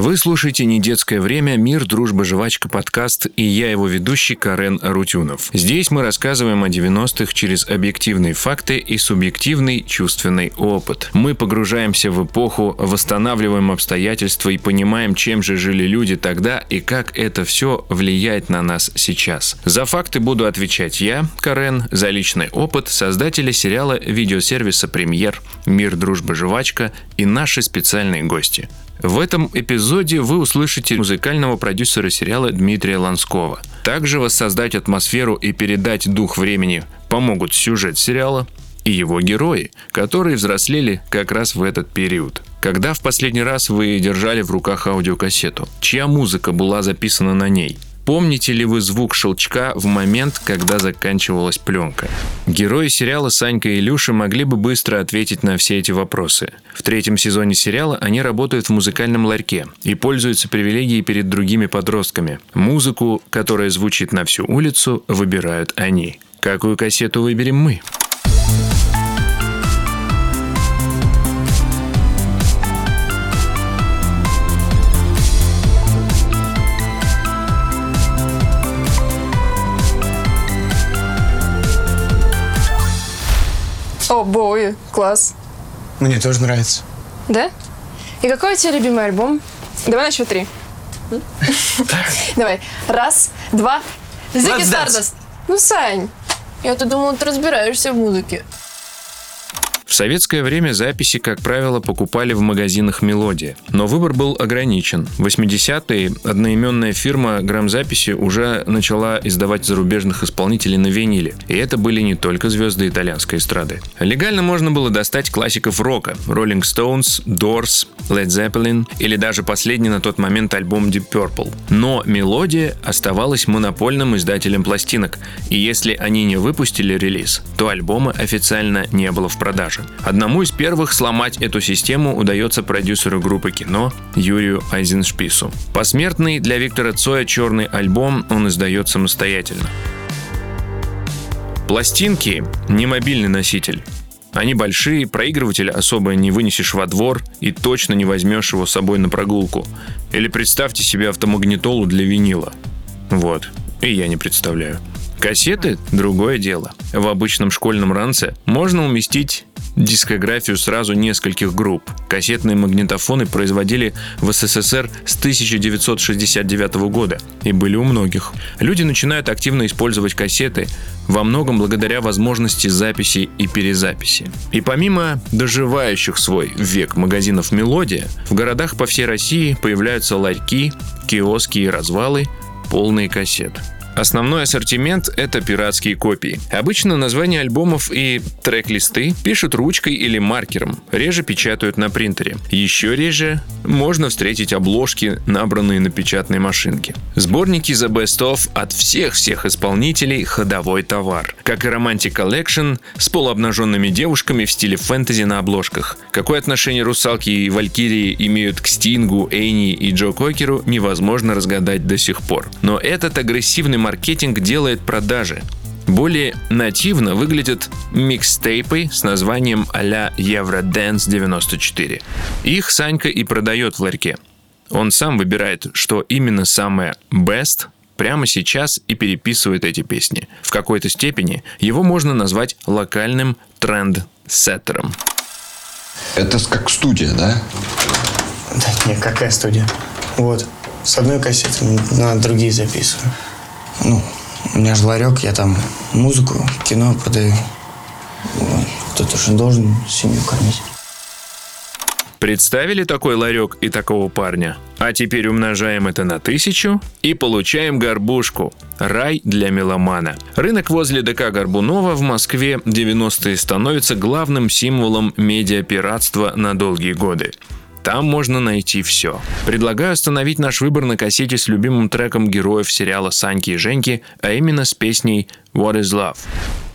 Вы слушаете «Не детское время. Мир, дружба, жвачка» подкаст, и я его ведущий Карен Арутюнов. Здесь мы рассказываем о 90-х через объективные факты и субъективный чувственный опыт. Мы погружаемся в эпоху, восстанавливаем обстоятельства и понимаем, чем же жили люди тогда и как это все влияет на нас сейчас. За факты буду отвечать я, Карен, за личный опыт создателя сериала видеосервиса «Премьер», «Мир, дружба, жвачка» и наши специальные гости. В этом эпизоде вы услышите музыкального продюсера сериала Дмитрия Ланского. Также воссоздать атмосферу и передать дух времени помогут сюжет сериала и его герои, которые взрослели как раз в этот период. Когда в последний раз вы держали в руках аудиокассету? Чья музыка была записана на ней? Помните ли вы звук щелчка в момент, когда заканчивалась пленка? Герои сериала Санька и Илюша могли бы быстро ответить на все эти вопросы. В третьем сезоне сериала они работают в музыкальном ларьке и пользуются привилегией перед другими подростками. Музыку, которая звучит на всю улицу, выбирают они. Какую кассету выберем мы? Боуи, класс. Мне тоже нравится. Да? И какой у тебя любимый альбом? Давай на счет три. Давай. Раз, два. Let's Стардост. Ну, Сань, я-то думала, ты разбираешься в музыке. В советское время записи, как правило, покупали в магазинах «Мелодия». Но выбор был ограничен. В 80-е одноименная фирма грамзаписи уже начала издавать зарубежных исполнителей на виниле. И это были не только звезды итальянской эстрады. Легально можно было достать классиков рока – Rolling Stones, Doors, Led Zeppelin или даже последний на тот момент альбом Deep Purple. Но «Мелодия» оставалась монопольным издателем пластинок, и если они не выпустили релиз, то альбома официально не было в продаже. Одному из первых сломать эту систему удается продюсеру группы кино Юрию Айзеншпису. Посмертный для Виктора Цоя черный альбом он издает самостоятельно. Пластинки – не мобильный носитель. Они большие, проигрыватель особо не вынесешь во двор и точно не возьмешь его с собой на прогулку. Или представьте себе автомагнитолу для винила. Вот. И я не представляю. Кассеты – другое дело. В обычном школьном ранце можно уместить дискографию сразу нескольких групп. Кассетные магнитофоны производили в СССР с 1969 года и были у многих. Люди начинают активно использовать кассеты во многом благодаря возможности записи и перезаписи. И помимо доживающих свой век магазинов «Мелодия», в городах по всей России появляются ларьки, киоски и развалы, полные кассет. Основной ассортимент — это пиратские копии. Обычно названия альбомов и трек-листы пишут ручкой или маркером, реже печатают на принтере. Еще реже можно встретить обложки, набранные на печатной машинке. Сборники The Best Of от всех-всех исполнителей — ходовой товар. Как и Romantic Collection с полуобнаженными девушками в стиле фэнтези на обложках. Какое отношение русалки и валькирии имеют к Стингу, Эйни и Джо Кокеру, невозможно разгадать до сих пор. Но этот агрессивный маркетинг делает продажи. Более нативно выглядят микстейпы с названием а-ля Eurodance 94. Их Санька и продает в ларьке. Он сам выбирает, что именно самое best прямо сейчас и переписывает эти песни. В какой-то степени его можно назвать локальным тренд-сеттером. Это как студия, да? Да нет, какая студия? Вот, с одной кассеты на другие записываю. Ну, у меня же ларек, я там музыку, кино продаю. Вот. Кто-то же должен семью кормить. Представили такой ларек и такого парня? А теперь умножаем это на тысячу и получаем горбушку. Рай для меломана. Рынок возле ДК Горбунова в Москве 90-е становится главным символом медиапиратства на долгие годы. Там можно найти все. Предлагаю остановить наш выбор на кассете с любимым треком героев сериала «Саньки и Женьки», а именно с песней «What is Love».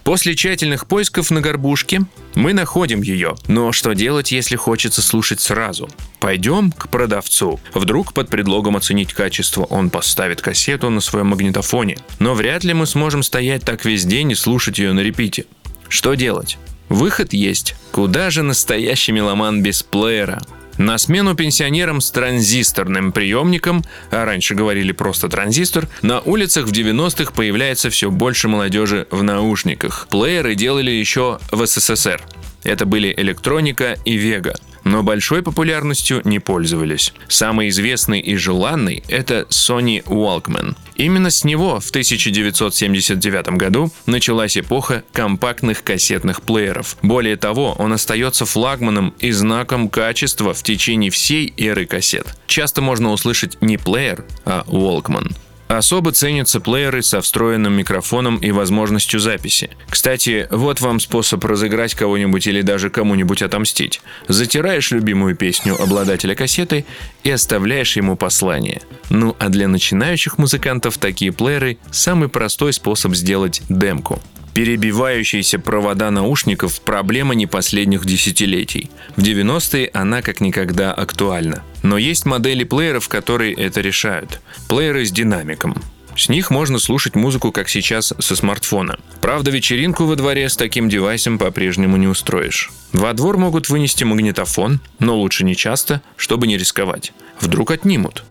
После тщательных поисков на горбушке мы находим ее. Но что делать, если хочется слушать сразу? Пойдем к продавцу. Вдруг под предлогом оценить качество он поставит кассету на своем магнитофоне. Но вряд ли мы сможем стоять так весь день и слушать ее на репите. Что делать? Выход есть. Куда же настоящий меломан без плеера? На смену пенсионерам с транзисторным приемником, а раньше говорили просто транзистор, на улицах в 90-х появляется все больше молодежи в наушниках. Плееры делали еще в СССР. Это были электроника и Вега но большой популярностью не пользовались. Самый известный и желанный – это Sony Walkman. Именно с него в 1979 году началась эпоха компактных кассетных плееров. Более того, он остается флагманом и знаком качества в течение всей эры кассет. Часто можно услышать не плеер, а Walkman. Особо ценятся плееры со встроенным микрофоном и возможностью записи. Кстати, вот вам способ разыграть кого-нибудь или даже кому-нибудь отомстить. Затираешь любимую песню обладателя кассеты и оставляешь ему послание. Ну а для начинающих музыкантов такие плееры – самый простой способ сделать демку. Перебивающиеся провода наушников – проблема не последних десятилетий. В 90-е она как никогда актуальна. Но есть модели плееров, которые это решают. Плееры с динамиком. С них можно слушать музыку, как сейчас, со смартфона. Правда, вечеринку во дворе с таким девайсом по-прежнему не устроишь. Во двор могут вынести магнитофон, но лучше не часто, чтобы не рисковать. Вдруг отнимут.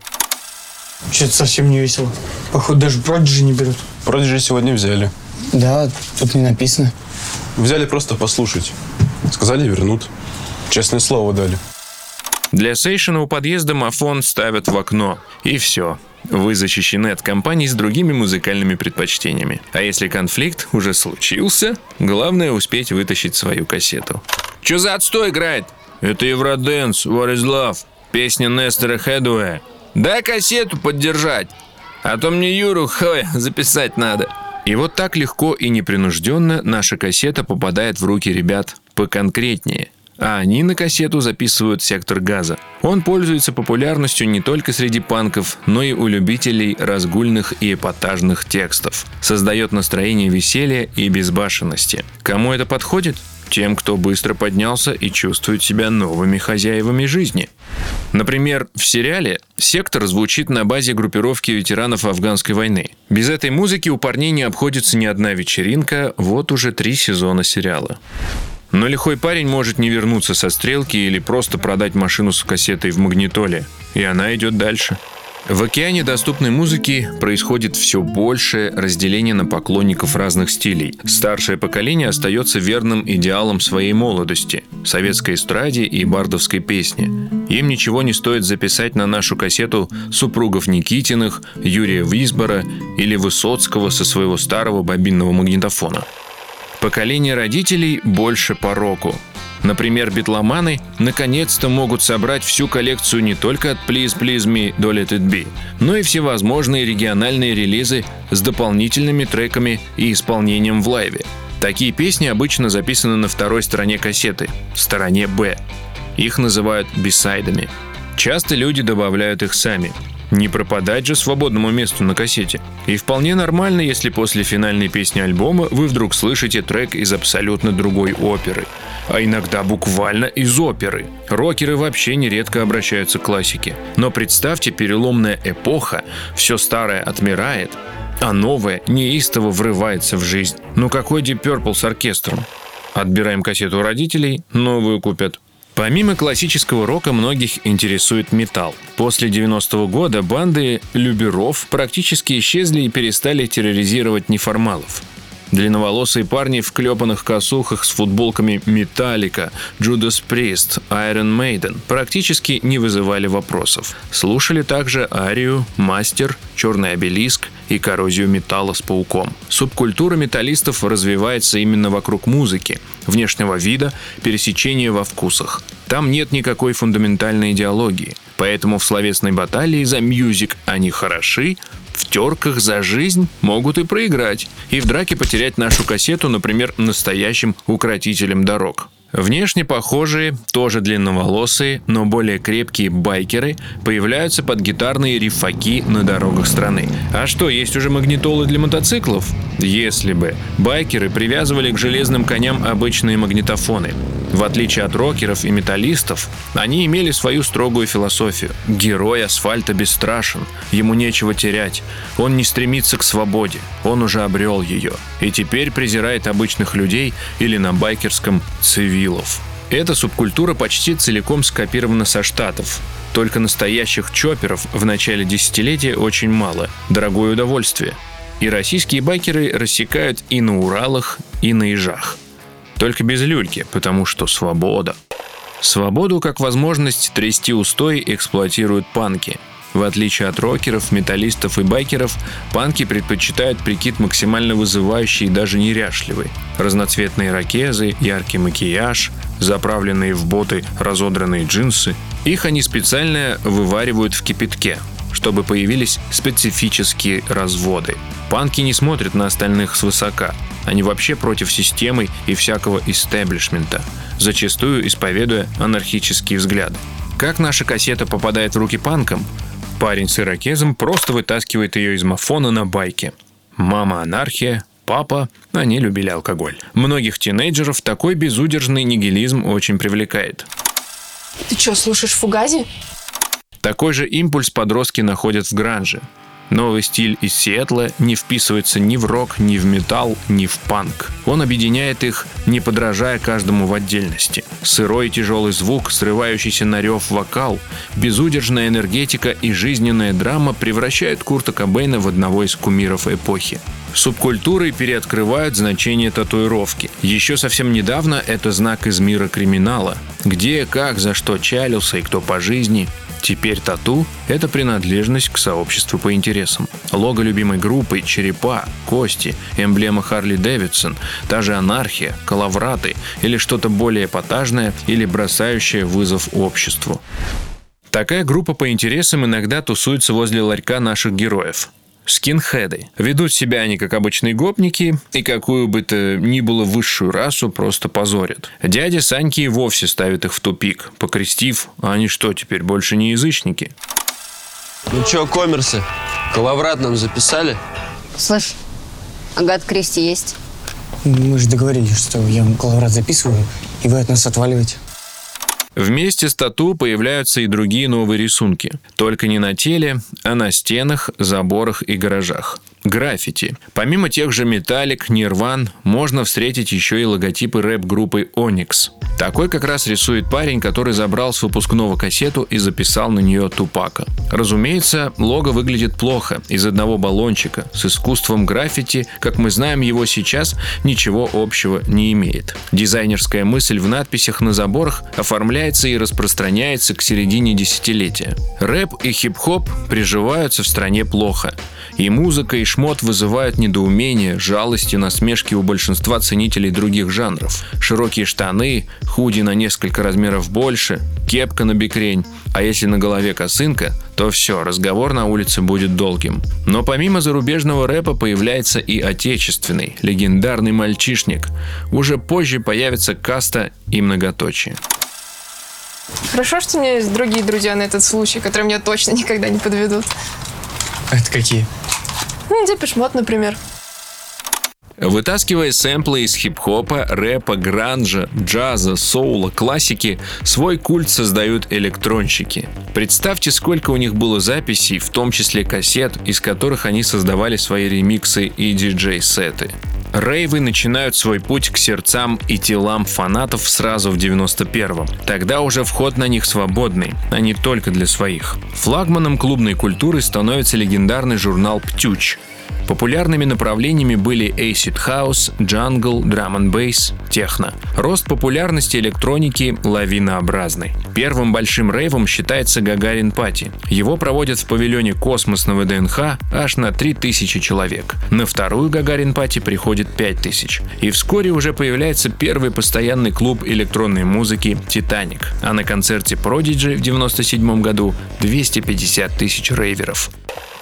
Что-то совсем не весело. Походу, даже Prodigy не берут. Prodigy сегодня взяли. Да, тут не написано. Взяли просто послушать. Сказали, вернут. Честное слово дали. Для сейшена у подъезда мафон ставят в окно. И все. Вы защищены от компаний с другими музыкальными предпочтениями. А если конфликт уже случился, главное успеть вытащить свою кассету. Чё за отстой играет? Это Евроденс, What is Love, песня Нестера Хедуэ. Дай кассету поддержать, а то мне Юру, хой, записать надо. И вот так легко и непринужденно наша кассета попадает в руки ребят поконкретнее. А они на кассету записывают «Сектор газа». Он пользуется популярностью не только среди панков, но и у любителей разгульных и эпатажных текстов. Создает настроение веселья и безбашенности. Кому это подходит? Тем, кто быстро поднялся и чувствует себя новыми хозяевами жизни. Например, в сериале «Сектор» звучит на базе группировки ветеранов афганской войны. Без этой музыки у парней не обходится ни одна вечеринка, вот уже три сезона сериала. Но лихой парень может не вернуться со стрелки или просто продать машину с кассетой в магнитоле, и она идет дальше. В океане доступной музыки происходит все большее разделение на поклонников разных стилей. Старшее поколение остается верным идеалам своей молодости – советской эстраде и бардовской песне. Им ничего не стоит записать на нашу кассету супругов Никитиных, Юрия Висбора или Высоцкого со своего старого бобинного магнитофона. Поколение родителей больше по року. Например, битломаны наконец-то могут собрать всю коллекцию не только от Please Please Me до Let It Be, но и всевозможные региональные релизы с дополнительными треками и исполнением в лайве. Такие песни обычно записаны на второй стороне кассеты, стороне Б. Их называют бисайдами. Часто люди добавляют их сами. Не пропадать же свободному месту на кассете. И вполне нормально, если после финальной песни альбома вы вдруг слышите трек из абсолютно другой оперы. А иногда буквально из оперы. Рокеры вообще нередко обращаются к классике. Но представьте, переломная эпоха, все старое отмирает, а новое неистово врывается в жизнь. Ну какой Deep Purple с оркестром? Отбираем кассету у родителей, новую купят. Помимо классического рока многих интересует металл. После 90-го года банды люберов практически исчезли и перестали терроризировать неформалов. Длинноволосые парни в клепанных косухах с футболками Металлика, Judas Priest, Iron Maiden практически не вызывали вопросов. Слушали также Арию, Мастер, Черный обелиск и коррозию металла с пауком. Субкультура металлистов развивается именно вокруг музыки, внешнего вида, пересечения во вкусах. Там нет никакой фундаментальной идеологии. Поэтому в словесной баталии за мьюзик они хороши, в терках за жизнь могут и проиграть, и в драке потерять нашу кассету, например, настоящим укротителем дорог. Внешне похожие, тоже длинноволосые, но более крепкие байкеры появляются под гитарные рифаки на дорогах страны. А что, есть уже магнитолы для мотоциклов? Если бы. Байкеры привязывали к железным коням обычные магнитофоны. В отличие от рокеров и металлистов, они имели свою строгую философию. Герой асфальта бесстрашен, ему нечего терять, он не стремится к свободе, он уже обрел ее. И теперь презирает обычных людей или на байкерском цивилов. Эта субкультура почти целиком скопирована со Штатов. Только настоящих чоперов в начале десятилетия очень мало. Дорогое удовольствие. И российские байкеры рассекают и на Уралах, и на Ижах. Только без люльки, потому что свобода. Свободу как возможность трясти устой эксплуатируют панки. В отличие от рокеров, металлистов и байкеров, панки предпочитают прикид максимально вызывающий и даже неряшливый. Разноцветные ракезы, яркий макияж, заправленные в боты разодранные джинсы. Их они специально вываривают в кипятке, чтобы появились специфические разводы. Панки не смотрят на остальных свысока. Они вообще против системы и всякого истеблишмента, зачастую исповедуя анархические взгляды. Как наша кассета попадает в руки панкам? Парень с ирокезом просто вытаскивает ее из мафона на байке. Мама анархия, папа, они любили алкоголь. Многих тинейджеров такой безудержный нигилизм очень привлекает. Ты что, слушаешь Фугази? Такой же импульс подростки находят в гранже. Новый стиль из Сиэтла не вписывается ни в рок, ни в металл, ни в панк. Он объединяет их, не подражая каждому в отдельности. Сырой и тяжелый звук, срывающийся на рев вокал, безудержная энергетика и жизненная драма превращают Курта Кобейна в одного из кумиров эпохи. Субкультуры переоткрывают значение татуировки. Еще совсем недавно это знак из мира криминала. Где, как, за что чалился и кто по жизни. Теперь тату – это принадлежность к сообществу по интересам. Лого любимой группы, черепа, кости, эмблема Харли Дэвидсон, та же анархия, калавраты или что-то более эпатажное или бросающее вызов обществу. Такая группа по интересам иногда тусуется возле ларька наших героев скинхеды. Ведут себя они как обычные гопники и какую бы то ни было высшую расу просто позорят. Дядя Саньки и вовсе ставит их в тупик, покрестив, а они что, теперь больше не язычники? Ну чё, коммерсы, коловрат нам записали? Слышь, Агат Кристи есть? Мы же договорились, что я коловрат записываю, и вы от нас отваливаете. Вместе с тату появляются и другие новые рисунки. Только не на теле, а на стенах, заборах и гаражах. Граффити. Помимо тех же Металлик, Нирван, можно встретить еще и логотипы рэп-группы Onyx. Такой как раз рисует парень, который забрал с выпускного кассету и записал на нее Тупака. Разумеется, лого выглядит плохо, из одного баллончика. С искусством граффити, как мы знаем его сейчас, ничего общего не имеет. Дизайнерская мысль в надписях на заборах оформляется и распространяется к середине десятилетия. Рэп и хип-хоп приживаются в стране плохо. И музыка, и шмот вызывают недоумение, жалость и насмешки у большинства ценителей других жанров. Широкие штаны, худи на несколько размеров больше, кепка на бикрень, а если на голове косынка, то все, разговор на улице будет долгим. Но помимо зарубежного рэпа появляется и отечественный, легендарный мальчишник. Уже позже появится каста и многоточие. Хорошо, что у меня есть другие друзья на этот случай, которые меня точно никогда не подведут. Это какие? Ну, Депешмот, например. Вытаскивая сэмплы из хип-хопа, рэпа, гранжа, джаза, соула, классики, свой культ создают электронщики. Представьте, сколько у них было записей, в том числе кассет, из которых они создавали свои ремиксы и диджей-сеты. Рейвы начинают свой путь к сердцам и телам фанатов сразу в 91-м. Тогда уже вход на них свободный, а не только для своих. Флагманом клубной культуры становится легендарный журнал «Птюч», Популярными направлениями были Acid House, Jungle, Drum and Bass, Техно. Рост популярности электроники лавинообразный. Первым большим рейвом считается Гагарин Party. Его проводят в павильоне Космос на ВДНХ аж на 3000 человек. На вторую Гагарин Party приходит 5000. И вскоре уже появляется первый постоянный клуб электронной музыки «Титаник». А на концерте Prodigy в 97 году 250 тысяч рейверов.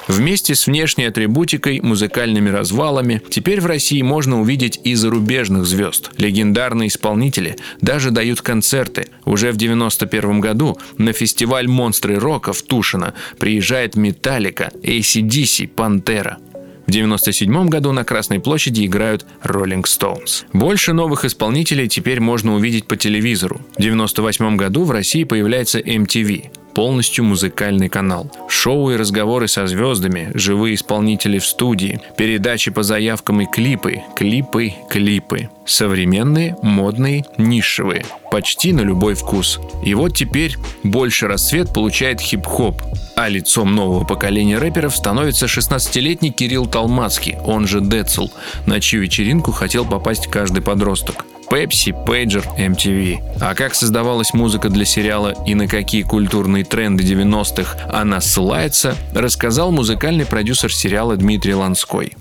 Вместе с внешней атрибутикой, музыкальными развалами, теперь в России можно увидеть и зарубежных звезд. Легендарные исполнители даже дают концерты. Уже в 91 году на фестиваль «Монстры рока» в Тушино приезжает Металлика, ACDC, Пантера. В 1997 году на Красной площади играют Rolling Stones. Больше новых исполнителей теперь можно увидеть по телевизору. В 1998 году в России появляется MTV. Полностью музыкальный канал. Шоу и разговоры со звездами, живые исполнители в студии, передачи по заявкам и клипы, клипы, клипы. Современные, модные, нишевые. Почти на любой вкус. И вот теперь больше расцвет получает хип-хоп. А лицом нового поколения рэперов становится 16-летний Кирилл Талмацкий, он же Децл, на чью вечеринку хотел попасть каждый подросток. Pepsi, Pager, MTV. А как создавалась музыка для сериала и на какие культурные тренды 90-х она ссылается, рассказал музыкальный продюсер сериала Дмитрий Ланской.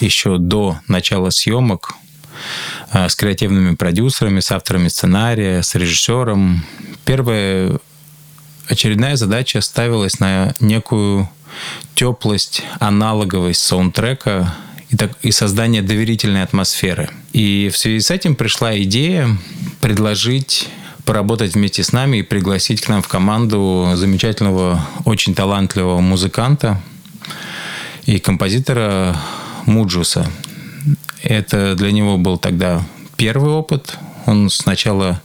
Еще до начала съемок э, с креативными продюсерами, с авторами сценария, с режиссером. Первая очередная задача ставилась на некую теплость, аналоговость саундтрека и, так, и создание доверительной атмосферы. И в связи с этим пришла идея предложить поработать вместе с нами и пригласить к нам в команду замечательного, очень талантливого музыканта и композитора Муджуса. Это для него был тогда первый опыт. Он сначала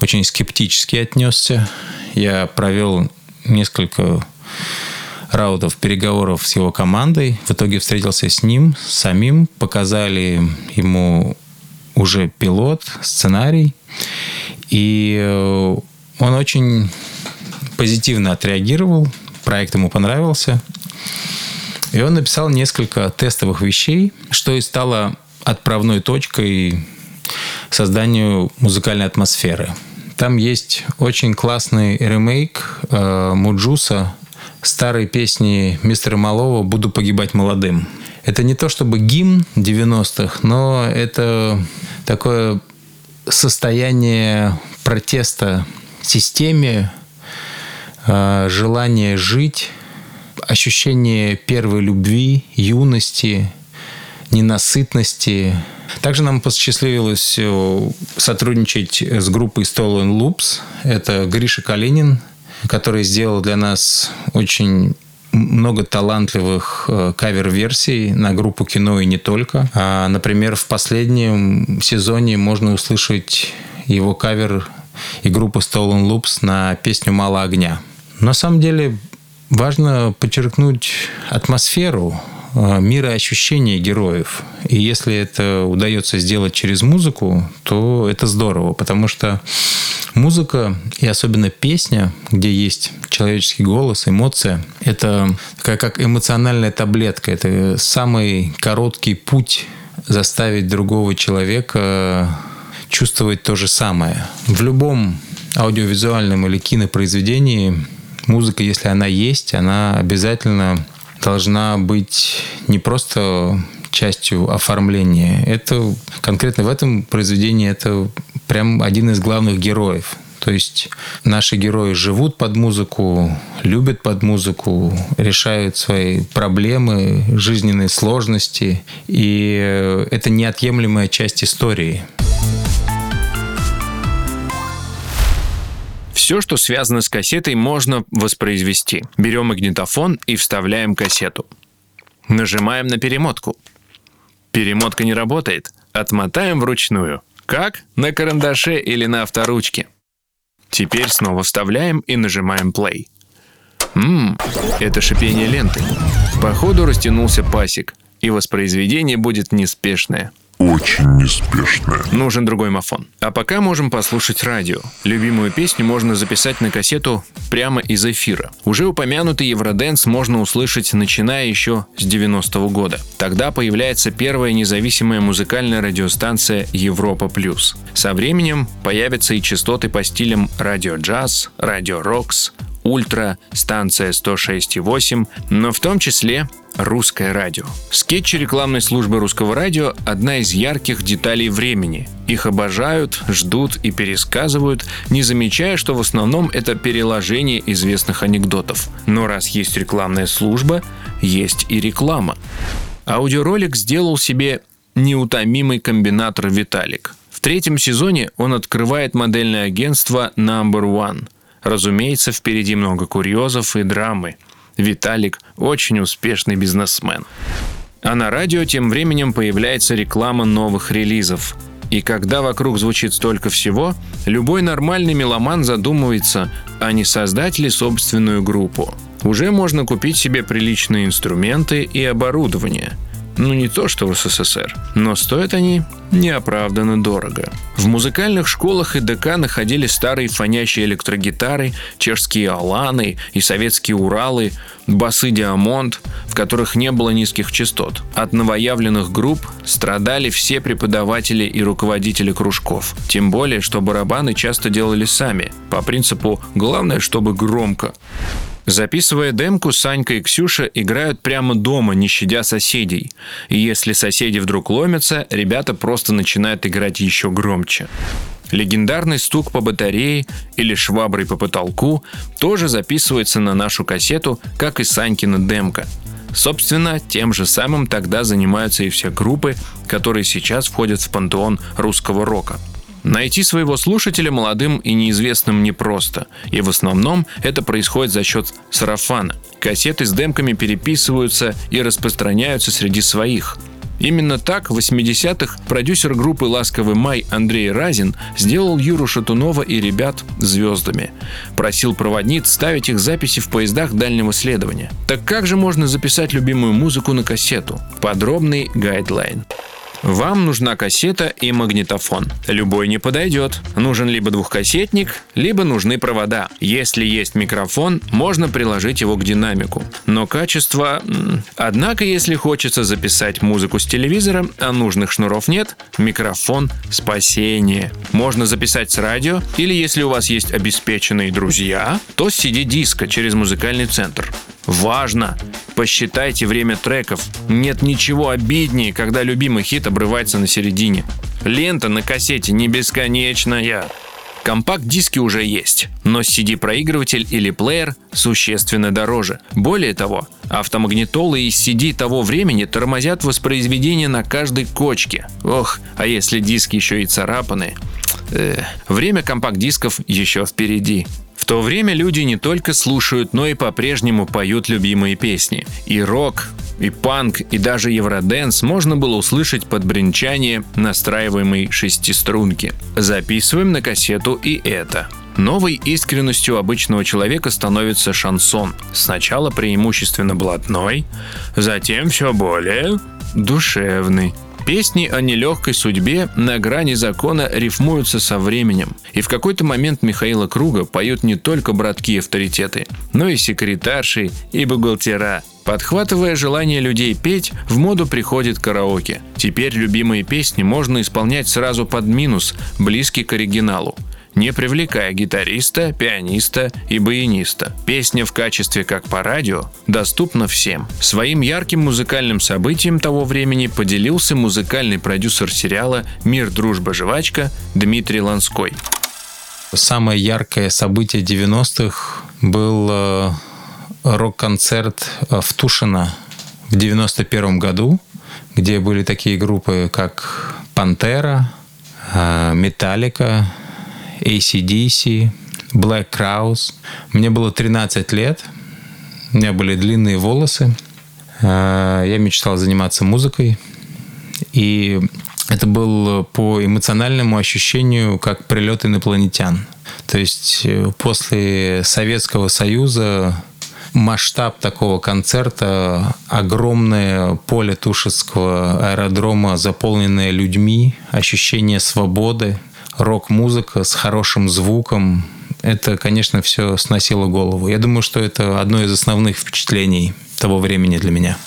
очень скептически отнесся. Я провел несколько раундов переговоров с его командой. В итоге встретился с ним, самим. Показали ему уже пилот, сценарий. И э, он очень позитивно отреагировал. Проект ему понравился. И он написал несколько тестовых вещей, что и стало отправной точкой созданию музыкальной атмосферы. Там есть очень классный ремейк э, Муджуса старой песни мистера Малова «Буду погибать молодым». Это не то чтобы гимн 90-х, но это такое состояние протеста системе, э, желание жить, ощущение первой любви, юности, ненасытности. Также нам посчастливилось э, сотрудничать с группой Stolen Loops. Это Гриша Калинин, который сделал для нас очень много талантливых э, кавер-версий на группу кино и не только. А, например, в последнем сезоне можно услышать его кавер и группы Stolen Loops на песню «Мало огня». На самом деле важно подчеркнуть атмосферу Э, мироощущение героев. И если это удается сделать через музыку, то это здорово, потому что музыка и особенно песня, где есть человеческий голос, эмоция, это такая как эмоциональная таблетка, это самый короткий путь заставить другого человека чувствовать то же самое. В любом аудиовизуальном или кинопроизведении музыка, если она есть, она обязательно должна быть не просто частью оформления. Это конкретно в этом произведении это прям один из главных героев. То есть наши герои живут под музыку, любят под музыку, решают свои проблемы, жизненные сложности. И это неотъемлемая часть истории. Все, что связано с кассетой, можно воспроизвести. Берем магнитофон и вставляем кассету. Нажимаем на перемотку. Перемотка не работает. Отмотаем вручную. Как? На карандаше или на авторучке. Теперь снова вставляем и нажимаем play. Ммм, это шипение ленты. Походу растянулся пасик, и воспроизведение будет неспешное очень неспешная. Нужен другой мафон. А пока можем послушать радио. Любимую песню можно записать на кассету прямо из эфира. Уже упомянутый Евроденс можно услышать начиная еще с 90-го года. Тогда появляется первая независимая музыкальная радиостанция Европа Плюс. Со временем появятся и частоты по стилям радио джаз, радио рокс, ультра, станция 106,8, но в том числе Русское радио. Скетчи рекламной службы русского радио – одна из ярких деталей времени. Их обожают, ждут и пересказывают, не замечая, что в основном это переложение известных анекдотов. Но раз есть рекламная служба, есть и реклама. Аудиоролик сделал себе неутомимый комбинатор Виталик. В третьем сезоне он открывает модельное агентство Number One. Разумеется, впереди много курьезов и драмы – Виталик очень успешный бизнесмен. А на радио тем временем появляется реклама новых релизов. И когда вокруг звучит столько всего, любой нормальный меломан задумывается, а не создать ли собственную группу. Уже можно купить себе приличные инструменты и оборудование – ну, не то, что в СССР, но стоят они неоправданно дорого. В музыкальных школах и ДК находили старые фонящие электрогитары, чешские аланы и советские уралы, басы диамонт, в которых не было низких частот. От новоявленных групп страдали все преподаватели и руководители кружков. Тем более, что барабаны часто делали сами, по принципу «главное, чтобы громко». Записывая демку, Санька и Ксюша играют прямо дома, не щадя соседей. И если соседи вдруг ломятся, ребята просто начинают играть еще громче. Легендарный стук по батарее или шваброй по потолку тоже записывается на нашу кассету, как и Санькина демка. Собственно, тем же самым тогда занимаются и все группы, которые сейчас входят в пантеон русского рока – Найти своего слушателя молодым и неизвестным непросто, и в основном это происходит за счет сарафана. Кассеты с демками переписываются и распространяются среди своих. Именно так в 80-х продюсер группы «Ласковый май» Андрей Разин сделал Юру Шатунова и ребят звездами. Просил проводниц ставить их записи в поездах дальнего следования. Так как же можно записать любимую музыку на кассету? Подробный гайдлайн. Вам нужна кассета и магнитофон. Любой не подойдет. Нужен либо двухкассетник, либо нужны провода. Если есть микрофон, можно приложить его к динамику. Но качество... Однако, если хочется записать музыку с телевизора, а нужных шнуров нет, микрофон – спасение. Можно записать с радио, или если у вас есть обеспеченные друзья, то с CD-диска через музыкальный центр. Важно! Посчитайте время треков. Нет ничего обиднее, когда любимый хит обрывается на середине. Лента на кассете не бесконечная. Компакт-диски уже есть, но CD-проигрыватель или плеер существенно дороже. Более того, автомагнитолы и CD того времени тормозят воспроизведение на каждой кочке. Ох, а если диски еще и царапаны? Эх, время компакт-дисков еще впереди то время люди не только слушают, но и по-прежнему поют любимые песни. И рок, и панк, и даже евроденс можно было услышать под бренчание настраиваемой шестиструнки. Записываем на кассету и это. Новой искренностью обычного человека становится шансон. Сначала преимущественно блатной, затем все более душевный. Песни о нелегкой судьбе на грани закона рифмуются со временем. И в какой-то момент Михаила Круга поют не только братки авторитеты, но и секретарши и бухгалтера. Подхватывая желание людей петь, в моду приходит караоке. Теперь любимые песни можно исполнять сразу под минус, близкий к оригиналу не привлекая гитариста, пианиста и баяниста. Песня в качестве как по радио доступна всем. Своим ярким музыкальным событием того времени поделился музыкальный продюсер сериала «Мир, дружба, жвачка» Дмитрий Ланской. Самое яркое событие 90-х был э, рок-концерт э, в Тушино в 91 году, где были такие группы, как «Пантера», э, «Металлика», ACDC, Black Crowes. Мне было 13 лет, у меня были длинные волосы, а, я мечтал заниматься музыкой, и это был по эмоциональному ощущению как прилет инопланетян. То есть э, после Советского Союза масштаб такого концерта, огромное поле Тушинского аэродрома, заполненное людьми, ощущение свободы, рок-музыка с хорошим звуком, это, конечно, все сносило голову. Я думаю, что это одно из основных впечатлений того времени для меня.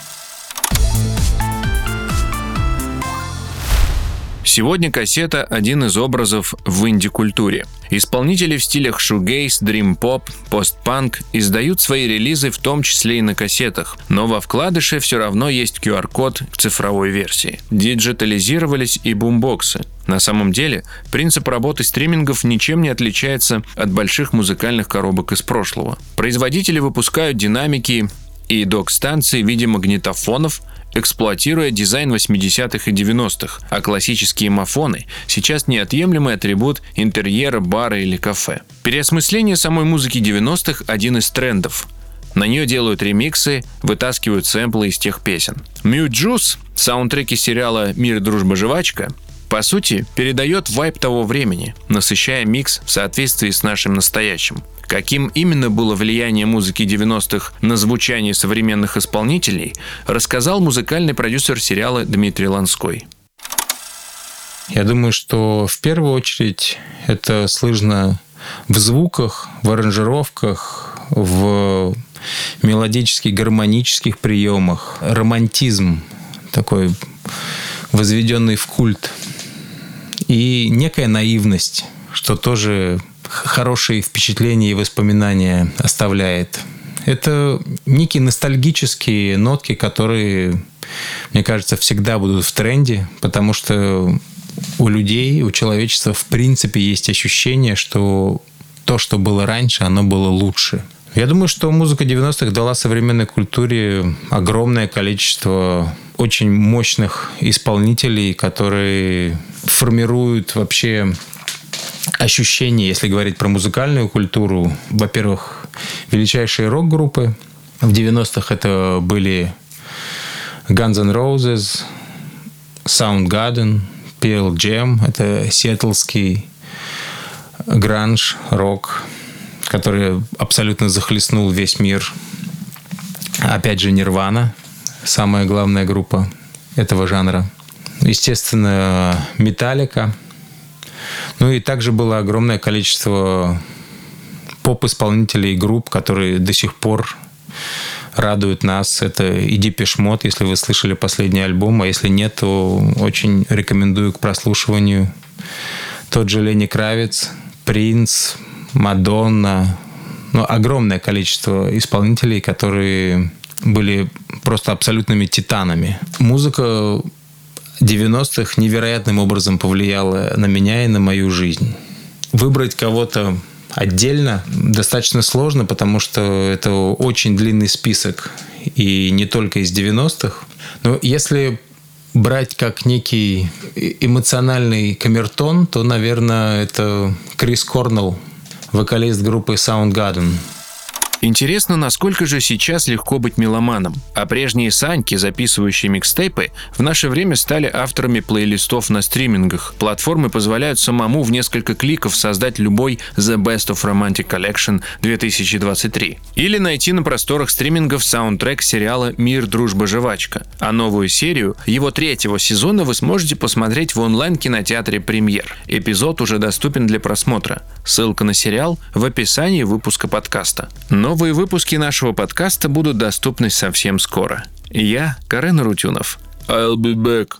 Сегодня кассета – один из образов в инди-культуре. Исполнители в стилях шугейс, дрим-поп, постпанк издают свои релизы в том числе и на кассетах, но во вкладыше все равно есть QR-код к цифровой версии. Диджитализировались и бумбоксы. На самом деле, принцип работы стримингов ничем не отличается от больших музыкальных коробок из прошлого. Производители выпускают динамики и док-станции в виде магнитофонов, эксплуатируя дизайн 80-х и 90-х, а классические мафоны сейчас неотъемлемый атрибут интерьера бара или кафе. Переосмысление самой музыки 90-х – один из трендов. На нее делают ремиксы, вытаскивают сэмплы из тех песен. Mujuice, саундтреки сериала «Мир, дружба, жвачка» По сути, передает вайб того времени, насыщая микс в соответствии с нашим настоящим. Каким именно было влияние музыки 90-х на звучание современных исполнителей, рассказал музыкальный продюсер сериала Дмитрий Ланской. Я думаю, что в первую очередь это слышно в звуках, в аранжировках, в мелодических, гармонических приемах. Романтизм такой возведенный в культ. И некая наивность, что тоже хорошие впечатления и воспоминания оставляет. Это некие ностальгические нотки, которые, мне кажется, всегда будут в тренде, потому что у людей, у человечества в принципе есть ощущение, что то, что было раньше, оно было лучше. Я думаю, что музыка 90-х дала современной культуре огромное количество очень мощных исполнителей, которые формируют вообще ощущение, если говорить про музыкальную культуру. Во-первых, величайшие рок-группы. В 90-х это были Guns N' Roses, Soundgarden, Pearl Jam. Это сиэтлский гранж, рок, который абсолютно захлестнул весь мир. Опять же, Нирвана, самая главная группа этого жанра. Естественно, Металлика. Ну и также было огромное количество поп-исполнителей и групп, которые до сих пор радуют нас. Это и Депешмот, если вы слышали последний альбом, а если нет, то очень рекомендую к прослушиванию. Тот же Лени Кравец, Принц, Мадонна. Ну, огромное количество исполнителей, которые были просто абсолютными титанами. Музыка 90-х невероятным образом повлияла на меня и на мою жизнь. Выбрать кого-то отдельно достаточно сложно, потому что это очень длинный список, и не только из 90-х. Но если брать как некий эмоциональный камертон, то, наверное, это Крис Корнелл, вокалист группы Soundgarden. Интересно, насколько же сейчас легко быть меломаном. А прежние Саньки, записывающие микстейпы, в наше время стали авторами плейлистов на стримингах. Платформы позволяют самому в несколько кликов создать любой The Best of Romantic Collection 2023. Или найти на просторах стримингов саундтрек сериала «Мир, дружба, жвачка». А новую серию, его третьего сезона, вы сможете посмотреть в онлайн-кинотеатре «Премьер». Эпизод уже доступен для просмотра. Ссылка на сериал в описании выпуска подкаста. Но Новые выпуски нашего подкаста будут доступны совсем скоро. Я Карен Рутюнов. I'll be back.